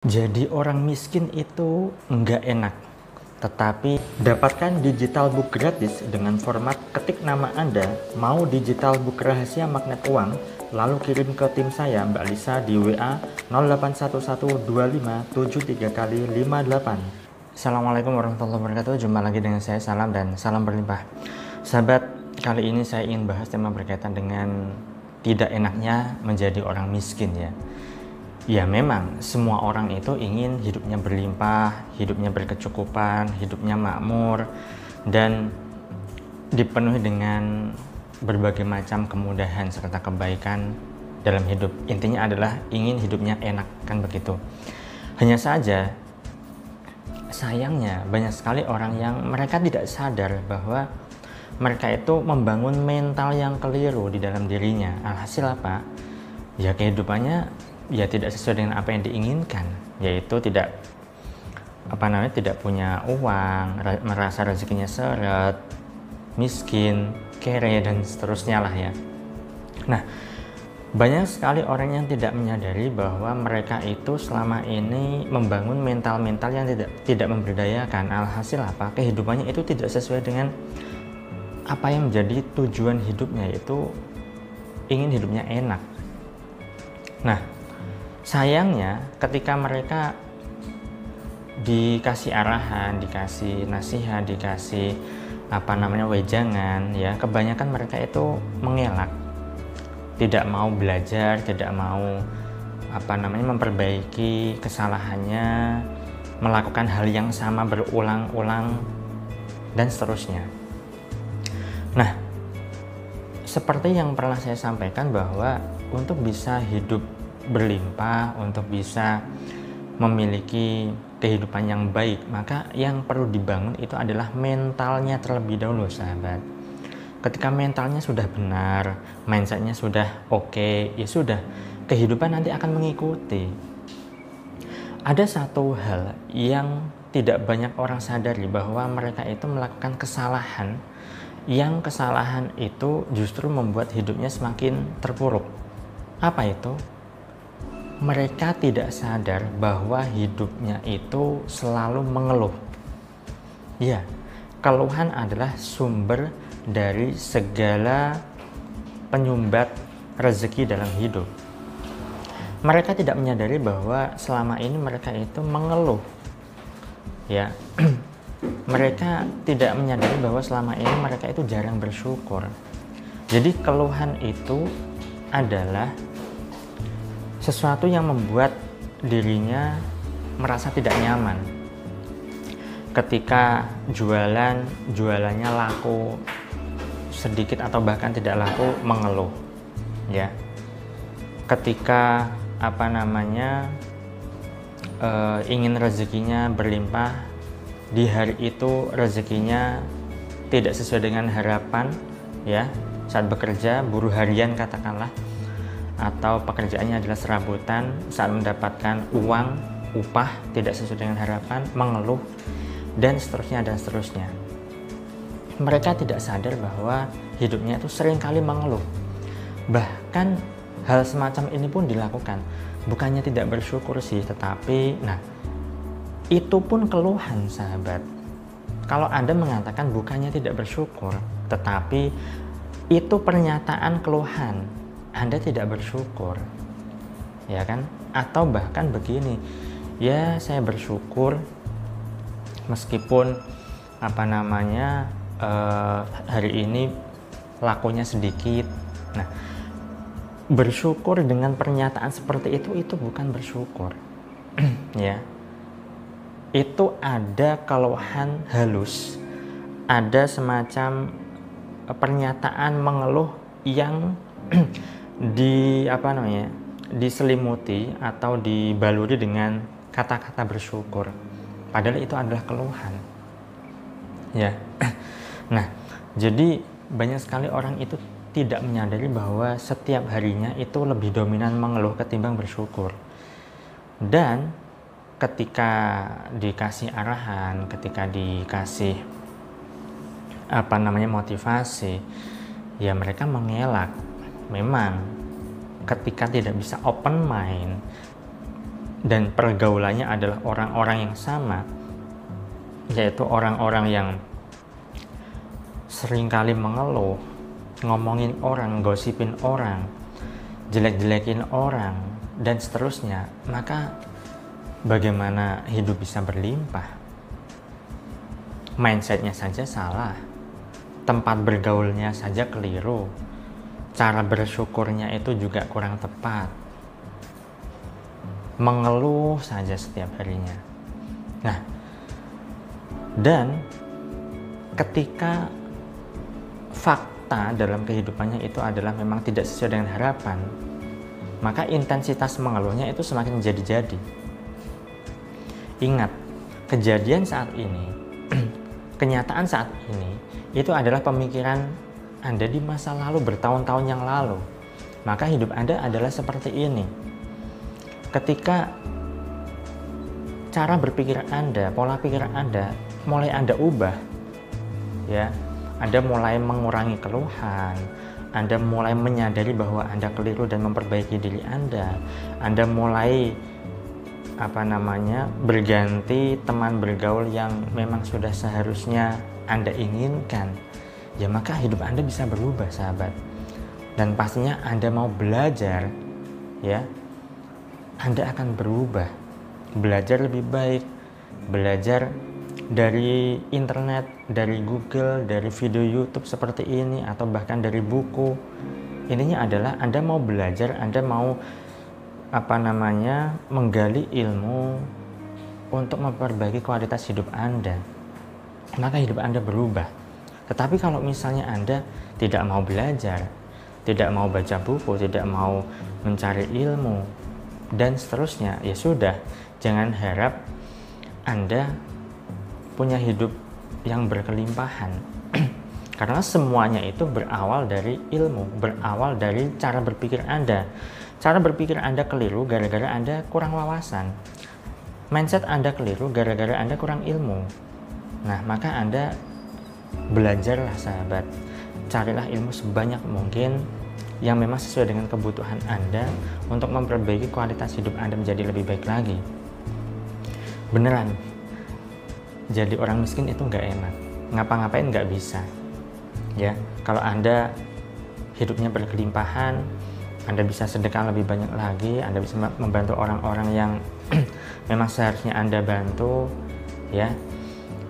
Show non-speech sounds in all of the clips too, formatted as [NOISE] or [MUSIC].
Jadi orang miskin itu nggak enak. Tetapi dapatkan digital book gratis dengan format ketik nama Anda, mau digital book rahasia magnet uang, lalu kirim ke tim saya Mbak Lisa di WA 08112573 kali 58. Assalamualaikum warahmatullahi wabarakatuh. Jumpa lagi dengan saya Salam dan salam berlimpah. Sahabat, kali ini saya ingin bahas tema berkaitan dengan tidak enaknya menjadi orang miskin ya. Ya memang semua orang itu ingin hidupnya berlimpah, hidupnya berkecukupan, hidupnya makmur dan dipenuhi dengan berbagai macam kemudahan serta kebaikan dalam hidup. Intinya adalah ingin hidupnya enak kan begitu. Hanya saja sayangnya banyak sekali orang yang mereka tidak sadar bahwa mereka itu membangun mental yang keliru di dalam dirinya. Alhasil apa? Ya kehidupannya ya tidak sesuai dengan apa yang diinginkan yaitu tidak apa namanya tidak punya uang merasa rezekinya seret miskin kere dan seterusnya lah ya. Nah banyak sekali orang yang tidak menyadari bahwa mereka itu selama ini membangun mental-mental yang tidak tidak memberdayakan. Alhasil apa? Kehidupannya itu tidak sesuai dengan apa yang menjadi tujuan hidupnya yaitu ingin hidupnya enak. Nah sayangnya ketika mereka dikasih arahan, dikasih nasihat, dikasih apa namanya wejangan ya, kebanyakan mereka itu mengelak. Tidak mau belajar, tidak mau apa namanya memperbaiki kesalahannya, melakukan hal yang sama berulang-ulang dan seterusnya. Nah, seperti yang pernah saya sampaikan bahwa untuk bisa hidup berlimpah, untuk bisa memiliki kehidupan yang baik, maka yang perlu dibangun itu adalah mentalnya terlebih dahulu, sahabat. Ketika mentalnya sudah benar, mindsetnya sudah oke, okay, ya sudah, kehidupan nanti akan mengikuti. Ada satu hal yang tidak banyak orang sadari bahwa mereka itu melakukan kesalahan yang kesalahan itu justru membuat hidupnya semakin terpuruk. Apa itu? Mereka tidak sadar bahwa hidupnya itu selalu mengeluh. Ya, keluhan adalah sumber dari segala penyumbat rezeki dalam hidup. Mereka tidak menyadari bahwa selama ini mereka itu mengeluh. Ya. [CLEARS THROAT] mereka tidak menyadari bahwa selama ini mereka itu jarang bersyukur. Jadi keluhan itu adalah sesuatu yang membuat dirinya merasa tidak nyaman. Ketika jualan, jualannya laku sedikit atau bahkan tidak laku mengeluh. Ya. Ketika apa namanya e, ingin rezekinya berlimpah di hari itu rezekinya tidak sesuai dengan harapan ya saat bekerja buruh harian katakanlah atau pekerjaannya adalah serabutan saat mendapatkan uang upah tidak sesuai dengan harapan mengeluh dan seterusnya dan seterusnya. Mereka tidak sadar bahwa hidupnya itu sering kali mengeluh. Bahkan hal semacam ini pun dilakukan. Bukannya tidak bersyukur sih tetapi nah itu pun keluhan sahabat. Kalau anda mengatakan bukannya tidak bersyukur tetapi itu pernyataan keluhan anda tidak bersyukur, ya kan? Atau bahkan begini, ya saya bersyukur meskipun apa namanya uh, hari ini lakunya sedikit. Nah, bersyukur dengan pernyataan seperti itu itu bukan bersyukur, [CLEARS THROAT] ya. Itu ada keluhan halus, ada semacam pernyataan mengeluh yang [CLEARS THROAT] di apa namanya diselimuti atau dibaluri dengan kata-kata bersyukur. Padahal itu adalah keluhan. Ya. [CLEARS THROAT] Nah jadi banyak sekali orang itu tidak menyadari bahwa setiap harinya itu lebih dominan mengeluh ketimbang bersyukur. Dan ketika dikasih arahan ketika dikasih apa namanya motivasi ya mereka mengelak memang ketika tidak bisa open mind dan pergaulannya adalah orang-orang yang sama yaitu orang-orang yang sering kali mengeluh ngomongin orang, gosipin orang jelek-jelekin orang dan seterusnya maka bagaimana hidup bisa berlimpah? Mindsetnya saja salah tempat bergaulnya saja keliru cara bersyukurnya itu juga kurang tepat. Mengeluh saja setiap harinya. Nah dan ketika fakta dalam kehidupannya itu adalah memang tidak sesuai dengan harapan maka intensitas mengeluhnya itu semakin jadi-jadi. Ingat kejadian saat ini [CLEARS THROAT] kenyataan saat ini itu adalah pemikiran anda di masa lalu bertahun-tahun yang lalu, maka hidup Anda adalah seperti ini. Ketika cara berpikir Anda, pola pikir Anda mulai Anda ubah, ya, Anda mulai mengurangi keluhan, Anda mulai menyadari bahwa Anda keliru dan memperbaiki diri Anda, Anda mulai apa namanya berganti teman bergaul yang memang sudah seharusnya Anda inginkan ya maka hidup Anda bisa berubah sahabat. Dan pastinya Anda mau belajar ya Anda akan berubah. Belajar lebih baik, belajar dari internet, dari Google, dari video YouTube seperti ini atau bahkan dari buku. Ininya adalah Anda mau belajar, Anda mau apa namanya menggali ilmu untuk memperbaiki kualitas hidup Anda. Maka hidup Anda berubah. Tetapi kalau misalnya Anda tidak mau belajar, tidak mau baca buku, tidak mau mencari ilmu, dan seterusnya, ya sudah, jangan harap Anda punya hidup yang berkelimpahan. [CLEARS THROAT] Karena semuanya itu berawal dari ilmu, berawal dari cara berpikir Anda. Cara berpikir Anda keliru gara-gara Anda kurang wawasan. Mindset Anda keliru gara-gara Anda kurang ilmu. Nah, maka Anda belajarlah sahabat. Carilah ilmu sebanyak mungkin yang memang sesuai dengan kebutuhan Anda untuk memperbaiki kualitas hidup Anda menjadi lebih baik lagi. Beneran jadi orang miskin itu nggak enak. Ngapa-ngapain nggak bisa ya? Kalau Anda hidupnya berkelimpahan anda bisa sedekah lebih banyak lagi, Anda bisa membantu orang-orang yang [CLEARS THROAT] memang seharusnya Anda bantu, ya.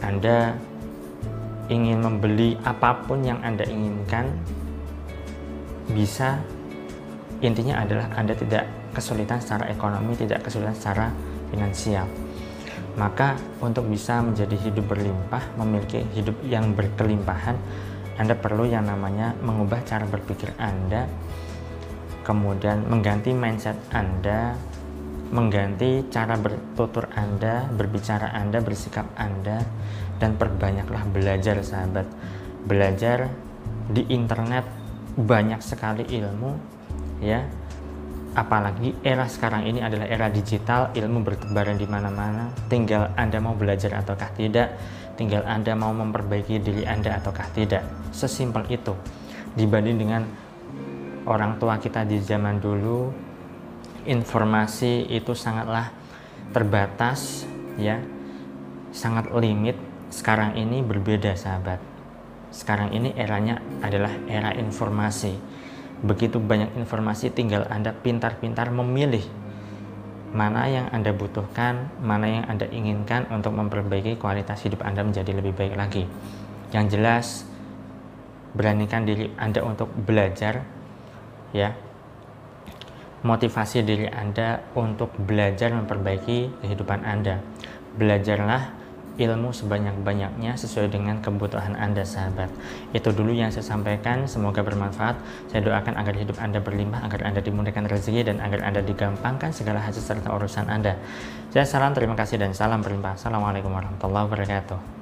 Anda ingin membeli apa pun yang Anda inginkan, bisa intinya adalah Anda tidak kesulitan secara ekonomi, tidak kesulitan secara finansial. Maka untuk bisa menjadi hidup berlimpah, memiliki hidup yang berkelimpahan, Anda perlu yang namanya mengubah cara berpikir Anda, kemudian mengganti mindset Anda, mengganti cara bertutur Anda, berbicara Anda, bersikap Anda, dan perbanyaklah belajar sahabat. Belajar di internet banyak sekali ilmu ya. Apalagi era sekarang ini adalah era digital ilmu bertebaran di mana-mana. Tinggal anda mau belajar ataukah tidak? Tinggal anda mau memperbaiki diri anda ataukah tidak? Sesimpel itu. Dibanding dengan orang tua kita di zaman dulu informasi itu sangatlah terbatas ya. Sangat limit. Sekarang ini berbeda sahabat. Sekarang ini eranya adalah era informasi. Begitu banyak informasi tinggal anda pintar-pintar memilih mana yang anda butuhkan mana yang anda inginkan untuk memperbaiki kualitas hidup anda menjadi lebih baik lagi. Yang jelas beranikan diri anda untuk belajar ya motivasi diri anda untuk belajar memperbaiki kehidupan anda belajarlah ilmu sebanyak-banyaknya sesuai dengan kebutuhan Anda sahabat. Itu dulu yang saya sampaikan, semoga bermanfaat. Saya doakan agar hidup Anda berlimpah, agar Anda dimudahkan rezeki dan agar Anda digampangkan segala hajat serta urusan Anda. Saya salam terima kasih dan salam berlimpah. Assalamualaikum warahmatullahi wabarakatuh.